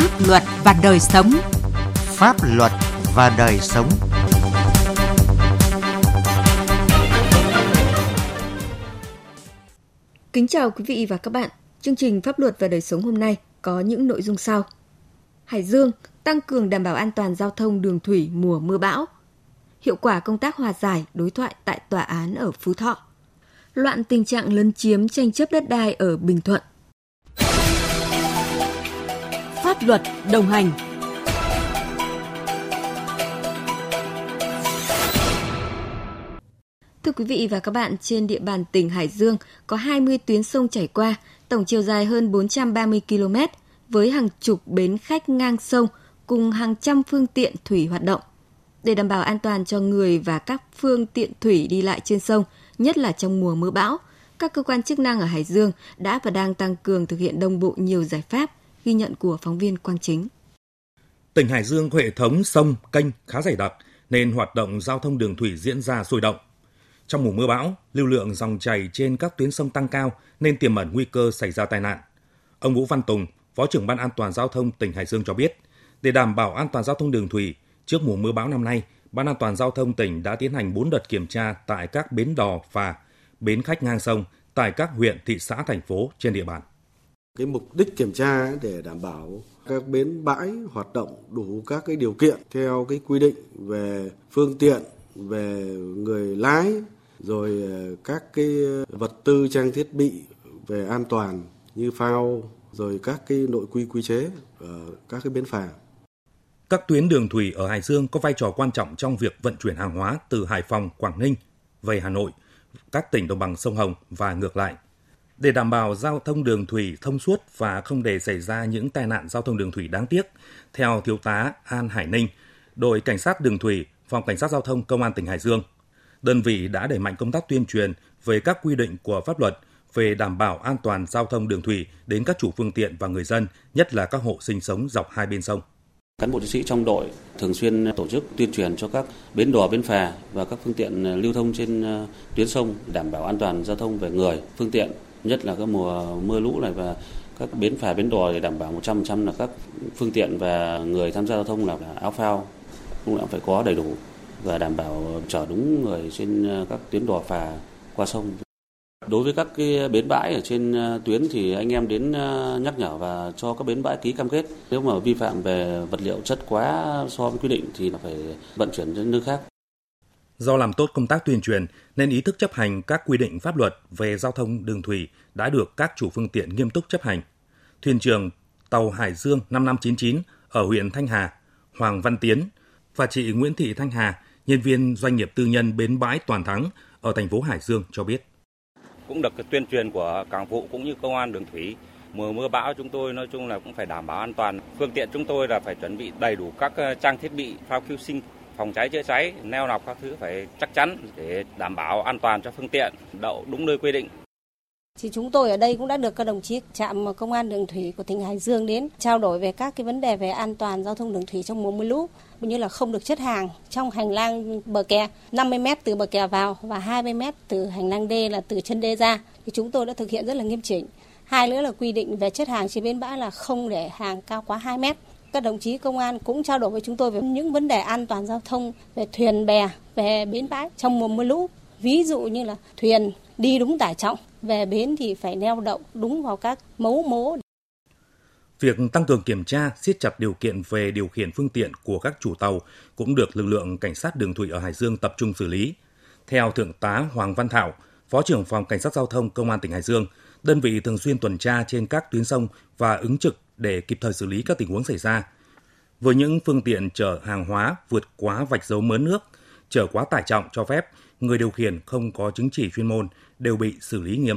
pháp luật và đời sống. Pháp luật và đời sống. Kính chào quý vị và các bạn. Chương trình Pháp luật và đời sống hôm nay có những nội dung sau. Hải Dương tăng cường đảm bảo an toàn giao thông đường thủy mùa mưa bão. Hiệu quả công tác hòa giải đối thoại tại tòa án ở Phú Thọ. Loạn tình trạng lấn chiếm tranh chấp đất đai ở Bình Thuận. Pháp luật đồng hành Thưa quý vị và các bạn, trên địa bàn tỉnh Hải Dương có 20 tuyến sông chảy qua, tổng chiều dài hơn 430 km, với hàng chục bến khách ngang sông cùng hàng trăm phương tiện thủy hoạt động. Để đảm bảo an toàn cho người và các phương tiện thủy đi lại trên sông, nhất là trong mùa mưa bão, các cơ quan chức năng ở Hải Dương đã và đang tăng cường thực hiện đồng bộ nhiều giải pháp, ghi nhận của phóng viên Quang Chính. Tỉnh Hải Dương có hệ thống sông, kênh khá dày đặc nên hoạt động giao thông đường thủy diễn ra sôi động. Trong mùa mưa bão, lưu lượng dòng chảy trên các tuyến sông tăng cao nên tiềm ẩn nguy cơ xảy ra tai nạn. Ông Vũ Văn Tùng, Phó trưởng Ban An toàn giao thông tỉnh Hải Dương cho biết, để đảm bảo an toàn giao thông đường thủy, trước mùa mưa bão năm nay, Ban An toàn giao thông tỉnh đã tiến hành 4 đợt kiểm tra tại các bến đò phà, bến khách ngang sông tại các huyện, thị xã, thành phố trên địa bàn. Cái mục đích kiểm tra để đảm bảo các bến bãi hoạt động đủ các cái điều kiện theo cái quy định về phương tiện, về người lái, rồi ờ, các cái vật tư trang thiết bị về an toàn như phao, rồi các cái nội quy quy chế ở các cái bến phà. Các tuyến đường thủy ở Hải Dương có vai trò quan trọng trong việc vận chuyển hàng hóa từ Hải Phòng, Quảng Ninh về Hà Nội, các tỉnh đồng bằng sông Hồng và ngược lại. Để đảm bảo giao thông đường thủy thông suốt và không để xảy ra những tai nạn giao thông đường thủy đáng tiếc, theo Thiếu tá An Hải Ninh, đội Cảnh sát đường thủy, Phòng Cảnh sát Giao thông Công an tỉnh Hải Dương, đơn vị đã đẩy mạnh công tác tuyên truyền về các quy định của pháp luật về đảm bảo an toàn giao thông đường thủy đến các chủ phương tiện và người dân, nhất là các hộ sinh sống dọc hai bên sông. Cán bộ chiến sĩ trong đội thường xuyên tổ chức tuyên truyền cho các bến đò, bến phà và các phương tiện lưu thông trên ờ, tuyến sông đảm bảo an toàn giao thông về người, phương tiện, nhất là các mùa mưa lũ này và các bến phà, bến đò để đảm bảo 100% là các phương tiện và người tham gia giao thông là áo phao cũng đã phải có đầy đủ và đảm bảo chở đúng người trên ờ, các tuyến đò phà qua sông. Đối với các cái bến bãi ở trên ờ, tuyến thì anh em đến ờ, nhắc nhở và cho các bến bãi ký cam kết. Nếu mà vi phạm về vật liệu chất quá so với quy định thì là phải vận chuyển đến nơi khác. Do làm tốt công tác tuyên truyền nên ý thức chấp hành các quy định pháp luật về giao thông đường thủy đã được các chủ phương tiện nghiêm túc chấp hành. Thuyền trưởng tàu Hải Dương 5599 ở huyện Thanh Hà, Hoàng Văn Tiến và chị Nguyễn Thị Thanh Hà, nhân viên doanh nghiệp tư nhân bến bãi Toàn Thắng ở thành phố Hải Dương cho biết. Cũng được tuyên truyền của cảng vụ cũng như công an đường thủy mùa mưa bão chúng tôi nói chung là cũng phải đảm bảo an toàn. Phương tiện chúng tôi là phải chuẩn bị đầy đủ các ờ, trang thiết bị phao cứu sinh, phòng cháy chữa cháy, neo nọc các thứ phải chắc chắn để đảm bảo an toàn cho phương tiện đậu đúng nơi quy định. Thì chúng tôi ở đây cũng đã được các đồng chí trạm công an đường thủy của tỉnh Hải Dương đến trao đổi về các cái vấn đề về an toàn giao thông đường thủy trong mùa mưa lũ, như là không được chất hàng trong hành lang bờ kè 50 m từ bờ kè vào và 20 m từ hành lang đê là từ chân đê ra. Thì chúng tôi đã thực hiện rất là nghiêm chỉnh. Hai nữa là quy định về chất hàng trên bến bãi là không để hàng cao quá 2 mét. Các đồng chí công an cũng trao đổi với chúng tôi về những vấn đề an toàn giao thông về thuyền bè, về bến bãi trong mùa mưa lũ. Ví dụ như là thuyền đi đúng tải trọng, về bến thì phải neo đậu đúng vào các mấu mố. Việc tăng cường kiểm tra, siết chặt điều kiện về điều khiển phương tiện của các chủ tàu cũng được lực lượng cảnh sát đường thủy ở Hải Dương tập trung xử lý. Theo Thượng tá Hoàng Văn Thảo, Phó trưởng phòng Cảnh sát Giao thông Công an tỉnh Hải Dương, đơn vị thường xuyên tuần tra trên các tuyến sông và ứng trực để kịp thời xử lý các tình huống xảy ra. Với những phương tiện chở hàng hóa vượt quá vạch dấu mớn nước, chở quá tải trọng cho phép, người điều khiển không có chứng chỉ chuyên môn đều bị xử lý nghiêm.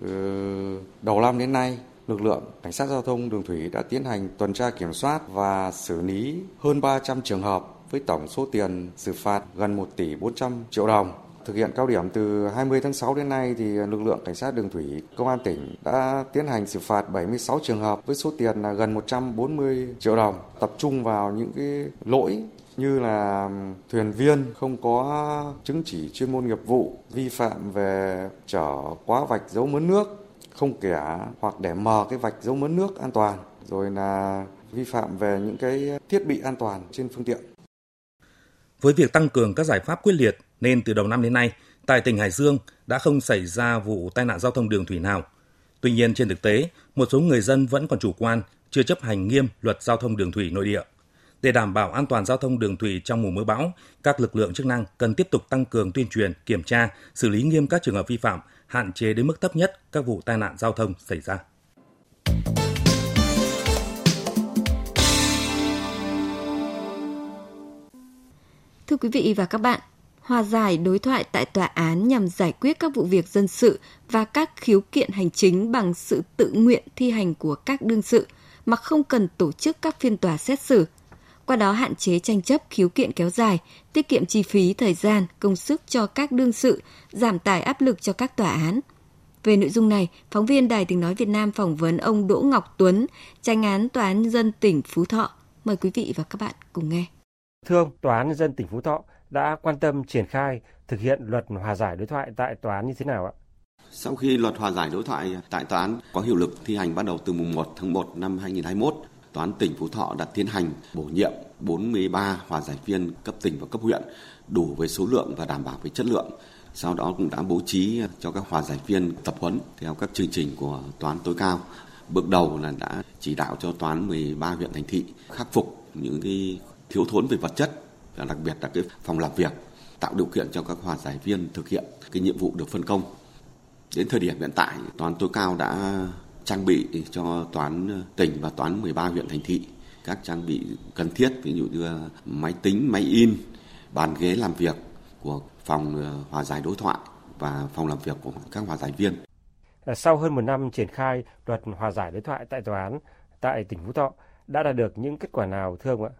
Ừ, đầu năm đến nay, lực lượng cảnh sát giao thông đường thủy đã tiến hành tuần tra kiểm soát và xử lý hơn 300 trường hợp với tổng số tiền xử phạt gần 1 tỷ 400 triệu đồng. Thực hiện cao điểm từ 20 tháng 6 đến nay thì lực lượng cảnh sát đường thủy công an tỉnh đã tiến hành xử phạt 76 trường hợp với số tiền là gần 140 triệu đồng, tập trung vào những cái lỗi như là thuyền viên không có chứng chỉ chuyên môn nghiệp vụ, vi phạm về chở quá vạch dấu mớn nước, không kẻ hoặc để mờ cái vạch dấu mớn nước an toàn, rồi là vi phạm về những cái thiết bị an toàn trên phương tiện. Với việc tăng cường các giải pháp quyết liệt nên từ đầu năm đến nay, tại tỉnh Hải Dương đã không xảy ra vụ tai nạn giao thông đường thủy nào. Tuy nhiên trên thực tế, một số người dân vẫn còn chủ quan, chưa chấp hành nghiêm luật giao thông đường thủy nội địa. Để đảm bảo an toàn giao thông đường thủy trong mùa mưa bão, các lực lượng chức năng cần tiếp tục tăng cường tuyên truyền, kiểm tra, xử lý nghiêm các trường hợp vi phạm, hạn chế đến mức thấp nhất các vụ tai nạn giao thông xảy ra. Thưa quý vị và các bạn, hòa giải đối thoại tại tòa án nhằm giải quyết các vụ việc dân sự và các khiếu kiện hành chính bằng sự tự nguyện thi hành của các đương sự mà không cần tổ chức các phiên tòa xét xử. Qua đó hạn chế tranh chấp khiếu kiện kéo dài, tiết kiệm chi phí, thời gian, công sức cho các đương sự, giảm tải áp lực cho các tòa án. Về nội dung này, phóng viên Đài Tiếng Nói Việt Nam phỏng vấn ông Đỗ Ngọc Tuấn, tranh án Tòa án dân tỉnh Phú Thọ. Mời quý vị và các bạn cùng nghe. Thưa ông, Tòa án Nhân dân tỉnh Phú Thọ đã quan tâm triển khai thực hiện luật hòa giải đối thoại tại tòa án như thế nào ạ? Sau khi luật hòa giải đối thoại tại tòa án có hiệu lực thi hành bắt đầu từ mùng 1 tháng 1 năm 2021, Tòa án tỉnh Phú Thọ đã tiến hành bổ nhiệm 43 hòa giải viên cấp tỉnh và cấp huyện đủ về số lượng và đảm bảo về chất lượng. Sau đó cũng đã bố trí cho các hòa giải viên tập huấn theo các chương trình của Tòa án tối cao. Bước đầu là đã chỉ đạo cho Tòa án 13 huyện thành thị khắc phục những cái thiếu thốn về vật chất đặc biệt là cái phòng làm việc tạo điều kiện cho các hòa giải viên thực hiện cái nhiệm vụ được phân công. Đến thời điểm hiện tại, tòa án tối cao đã trang bị cho toán tỉnh và toán 13 huyện thành thị các trang bị cần thiết ví dụ như máy tính, máy in, bàn ghế làm việc của phòng ờ, hòa giải đối thoại và phòng làm việc của các hòa giải viên. Ờ, sau hơn một năm triển khai luật hòa giải đối thoại tại tòa án tại tỉnh Phú Thọ đã đạt được những kết quả nào thưa ông ạ?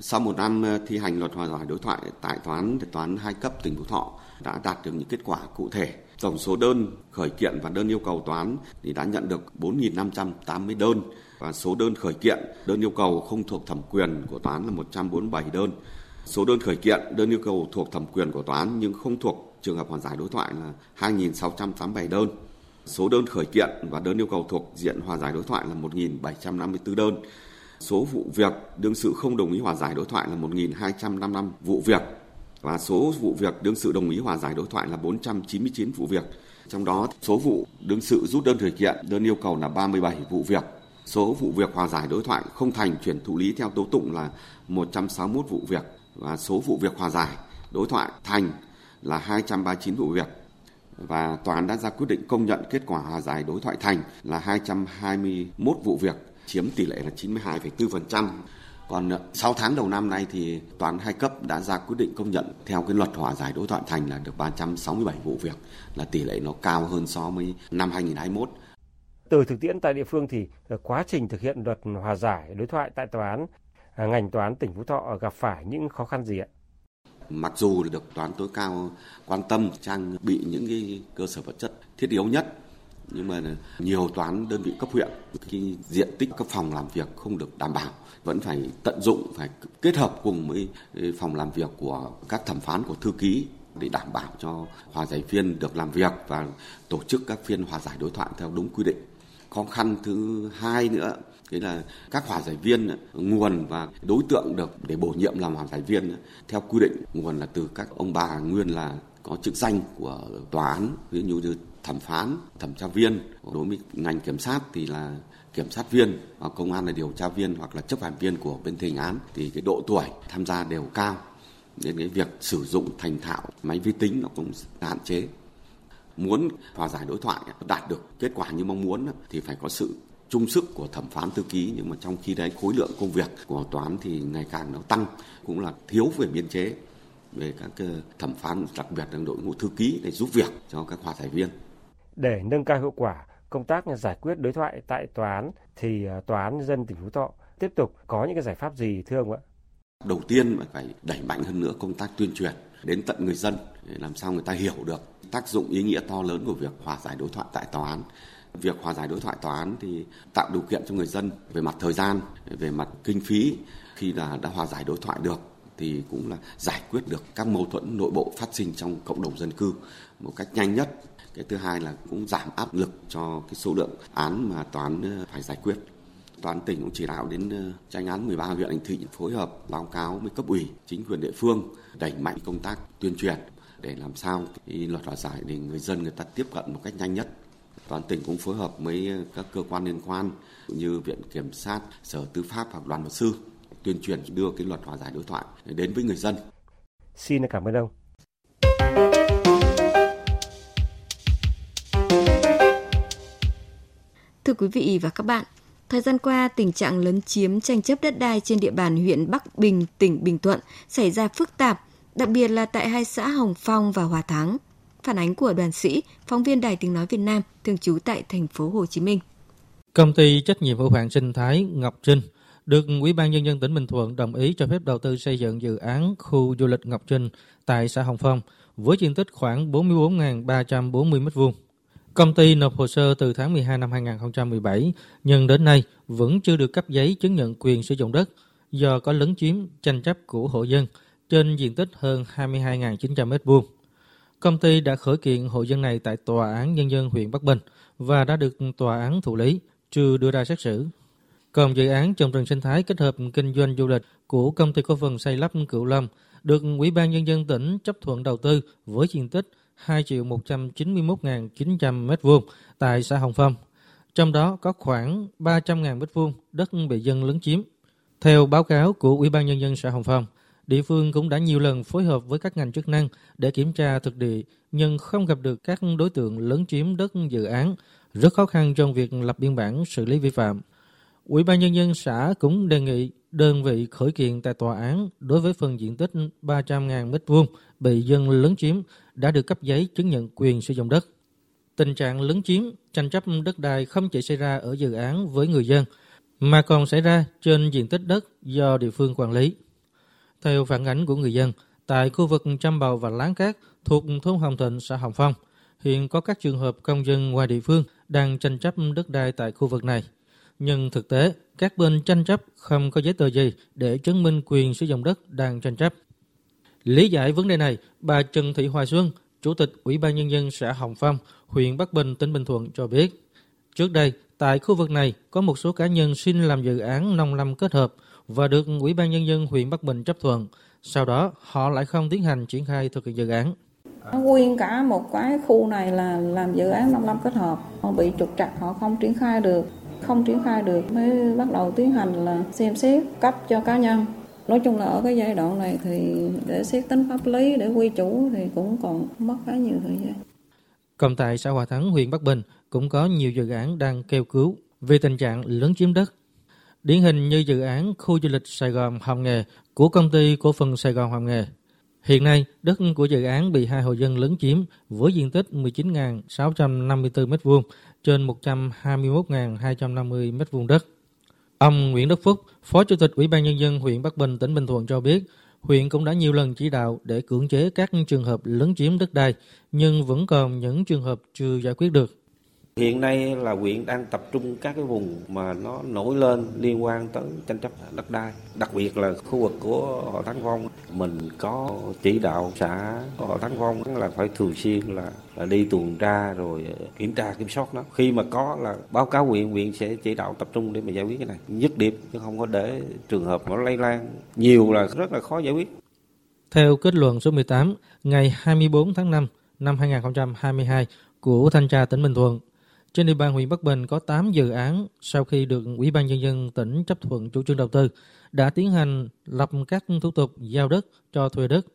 Sau một năm ờ, thi hành luật hòa giải đối thoại tại tòa án tòa án hai cấp tỉnh Phú Thọ đã đạt được những kết quả cụ thể. Tổng số đơn khởi kiện và đơn yêu cầu tòa án thì đã nhận được 4.580 đơn và số đơn khởi kiện, đơn yêu cầu không thuộc thẩm quyền của tòa án là 147 đơn. Số đơn khởi kiện, đơn yêu cầu thuộc thẩm quyền của tòa án nhưng không thuộc trường hợp hòa giải đối thoại là 2.687 đơn. Số đơn khởi kiện và đơn yêu cầu thuộc diện hòa giải đối thoại là 1.754 đơn. Số vụ việc đương sự không đồng ý hòa giải đối thoại là 1.255 vụ việc và số vụ việc đương sự đồng ý hòa giải đối thoại là 499 vụ việc. Trong đó số vụ đương sự rút đơn khởi kiện, đơn yêu cầu là 37 vụ việc. Số vụ việc hòa giải đối thoại không thành chuyển thụ lý theo tố tụng là 161 vụ việc và số vụ việc hòa giải đối thoại thành là 239 vụ việc và tòa án đã ra quyết định công nhận kết quả hòa giải đối thoại thành là 221 vụ việc chiếm tỷ lệ là 92,4%. Còn 6 ờ, tháng đầu năm nay thì toán hai cấp đã ra quyết định công nhận theo cái luật hòa giải đối thoại thành là được 367 vụ việc là tỷ lệ nó cao hơn so với năm 2021. Từ thực tiễn tại địa phương thì ờ, quá trình thực hiện luật hòa giải đối thoại tại tòa án, à, ngành tòa án tỉnh Phú Thọ gặp phải những khó khăn gì ạ? Mặc dù được tòa án tối cao quan tâm trang bị những cái cơ sở vật chất thiết yếu nhất nhưng mà nhiều toán đơn vị cấp huyện, cái diện tích các phòng làm việc không được đảm bảo, vẫn phải tận dụng, phải kết hợp cùng với ờ, phòng làm việc của các thẩm phán của thư ký để đảm bảo cho hòa giải viên được làm việc và tổ chức các phiên hòa giải đối thoại theo đúng quy định. Khó khăn thứ hai nữa, đấy là các hòa giải viên, nguồn và đối tượng được để bổ nhiệm làm hòa giải viên, theo quy định, nguồn là từ các ông bà nguyên là có chức danh của tòa án, ví dụ như thẩm phán, thẩm tra viên, đối với ngành kiểm sát thì là kiểm sát viên công an là điều tra viên hoặc là chấp hành viên của bên thi hành án thì cái độ tuổi tham gia đều cao. Nên cái việc sử dụng thành thạo máy vi tính nó cũng hạn chế. Muốn hòa giải đối thoại đạt được kết quả như mong muốn thì phải có sự chung sức của thẩm phán thư ký. Nhưng mà trong khi đấy khối lượng công việc của toán thì ngày càng nó tăng cũng là thiếu về biên chế. Về các ờ, thẩm phán đặc biệt là đội ngũ thư ký để giúp việc cho các hòa giải viên để nâng cao hiệu quả công tác giải quyết đối thoại tại tòa án thì à, tòa án dân tỉnh Phú Thọ tiếp tục có những cái giải pháp gì thưa ông ạ? Đầu tiên phải đẩy mạnh hơn nữa công tác tuyên truyền đến tận người dân để làm sao người ta hiểu được tác dụng ý nghĩa to lớn của việc hòa giải đối thoại tại tòa án. Việc hòa giải đối thoại tòa án thì tạo điều kiện cho người dân về mặt thời gian, về mặt kinh phí khi là đã hòa giải đối thoại được thì cũng là giải quyết được các mâu thuẫn nội bộ phát sinh trong cộng đồng dân cư một cách nhanh nhất cái thứ hai là cũng giảm áp lực cho cái số lượng án mà toán ờ, phải giải quyết Toàn tỉnh cũng chỉ đạo đến ờ, tranh án 13 huyện thành thị phối hợp báo cáo với cấp ủy, chính quyền địa phương đẩy mạnh công tác tuyên truyền để làm sao cái luật hòa giải để người dân người ta tiếp cận một cách nhanh nhất. Toàn tỉnh cũng phối hợp với ờ, các cơ quan liên quan như Viện Kiểm sát, Sở Tư pháp hoặc đoàn luật sư tuyên truyền đưa cái luật hòa giải đối thoại đến với người dân. Xin cảm ơn ông. Thưa quý vị và các bạn, thời gian qua tình trạng lấn chiếm tranh chấp đất đai trên địa bàn huyện Bắc Bình, tỉnh Bình Thuận xảy ra phức tạp, đặc biệt là tại hai xã Hồng Phong và Hòa Thắng. Phản ánh của đoàn sĩ, phóng viên Đài Tiếng nói Việt Nam, thường trú tại thành phố Hồ Chí Minh. Công ty trách nhiệm hữu hạn sinh thái Ngọc Trinh được Ủy ban nhân dân tỉnh Bình Thuận đồng ý cho phép đầu tư xây dựng dự án khu du lịch Ngọc Trinh tại xã Hồng Phong với diện tích khoảng 44.340 m2. Công ty nộp hồ sơ từ tháng 12 năm 2017, nhưng đến nay vẫn chưa được cấp giấy chứng nhận quyền sử dụng đất do có lấn chiếm tranh chấp của hộ dân trên diện tích hơn 22.900 m2. Công ty đã khởi kiện hộ dân này tại Tòa án Nhân dân huyện Bắc Bình và đã được Tòa án thụ lý, chưa đưa ra xét xử. Còn dự án trồng rừng sinh thái kết hợp kinh doanh du lịch của công ty cổ phần xây lắp Cửu Lâm được Ủy ban Nhân dân tỉnh chấp thuận đầu tư với diện tích 2 triệu 191.900 m2 tại xã Hồng Phong. Trong đó có khoảng 300.000 m2 đất bị dân lấn chiếm. Theo báo cáo của Ủy ban Nhân dân xã Hồng Phong, địa phương cũng đã nhiều lần phối hợp với các ngành chức năng để kiểm tra thực địa nhưng không gặp được các đối tượng lấn chiếm đất dự án, rất khó khăn trong việc lập biên bản xử lý vi phạm. Ủy ban nhân dân xã cũng đề nghị đơn vị khởi kiện tại tòa án đối với phần diện tích 300.000 m2 bị dân lấn chiếm đã được cấp giấy chứng nhận quyền sử dụng đất. Tình trạng lấn chiếm, tranh chấp đất đai không chỉ xảy ra ở dự án với người dân, mà còn xảy ra trên diện tích đất do địa phương quản lý. Theo phản ánh của người dân, tại khu vực Trăm Bầu và Láng Cát thuộc thôn Hồng Thịnh, xã Hồng Phong, hiện có các trường hợp công dân ngoài địa phương đang tranh chấp đất đai tại khu vực này – nhưng thực tế các bên tranh chấp không có giấy tờ gì để chứng minh quyền sử dụng đất đang tranh chấp. Lý giải vấn đề này, bà Trần Thị Hoài Xuân, Chủ tịch Ủy ban Nhân dân xã Hồng Phong, huyện Bắc Bình, tỉnh Bình Thuận cho biết, trước đây tại khu vực này có một số cá nhân xin làm dự án nông lâm kết hợp và được Ủy ban Nhân dân huyện Bắc Bình chấp thuận. Sau đó, họ lại không tiến hành triển khai thực hiện dự án. Nguyên cả một cái khu này là làm dự án nông lâm kết hợp, họ bị trục trặc, họ không triển khai được không triển khai được mới bắt đầu tiến hành là xem xét cấp cho cá nhân nói chung là ở cái giai đoạn này thì để xét tính pháp lý để quy chủ thì cũng còn mất khá nhiều thời gian còn tại xã Hòa Thắng, huyện Bắc Bình cũng có nhiều dự án đang kêu cứu vì tình trạng lớn chiếm đất. Điển hình như dự án khu du lịch Sài Gòn Hồng Nghề của công ty cổ phần Sài Gòn Hồng Nghề. Hiện nay, đất của dự án bị hai hộ dân lớn chiếm với diện tích 19.654 m2 trên 121.250 m2 đất. Ông Nguyễn Đức Phúc, Phó Chủ tịch Ủy ban Nhân dân huyện Bắc Bình, tỉnh Bình Thuận cho biết, huyện cũng đã nhiều lần chỉ đạo để cưỡng chế các trường hợp lấn chiếm đất đai, nhưng vẫn còn những trường hợp chưa giải quyết được. Hiện nay là huyện đang tập trung các cái vùng mà nó nổi lên liên quan tới tranh chấp đất đai, đặc biệt là khu vực của họ Thắng Phong. Mình có chỉ đạo xã họ Thắng Phong là phải thường xuyên là, là đi tuần tra rồi kiểm tra kiểm soát nó. Khi mà có là báo cáo huyện, huyện sẽ chỉ đạo tập trung để mà giải quyết cái này, nhất điểm chứ không có để trường hợp nó lây lan nhiều là rất là khó giải quyết. Theo kết luận số 18 ngày 24 tháng 5 năm 2022 của Thanh tra tỉnh Bình Thuận, trên địa bàn huyện Bắc Bình có 8 dự án sau khi được Ủy ban Nhân dân tỉnh chấp thuận chủ trương đầu tư đã tiến hành lập các thủ tục giao đất cho thuê đất.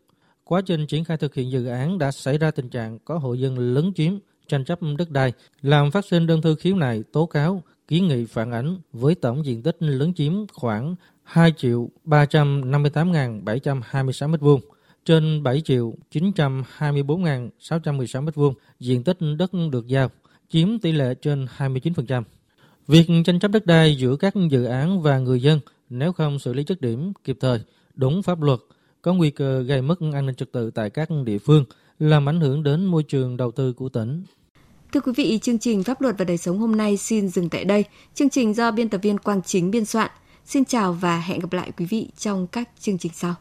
Quá trình triển khai thực hiện dự án đã xảy ra tình trạng có hộ dân lấn chiếm, tranh chấp đất đai, làm phát sinh đơn thư khiếu nại, tố cáo, kiến nghị phản ánh với tổng diện tích lấn chiếm khoảng 2 triệu 358.726 m2 trên 7 triệu 924.616 m2 diện tích đất được giao chiếm tỷ lệ trên 29%. Việc tranh chấp đất đai giữa các dự án và người dân nếu không xử lý chất điểm kịp thời, đúng pháp luật, có nguy cơ gây mất an ninh trật tự tại các địa phương, làm ảnh hưởng đến môi trường đầu tư của tỉnh. Thưa quý vị, chương trình Pháp luật và đời sống hôm nay xin dừng tại đây. Chương trình do biên tập viên Quang Chính biên soạn. Xin chào và hẹn gặp lại quý vị trong các chương trình sau.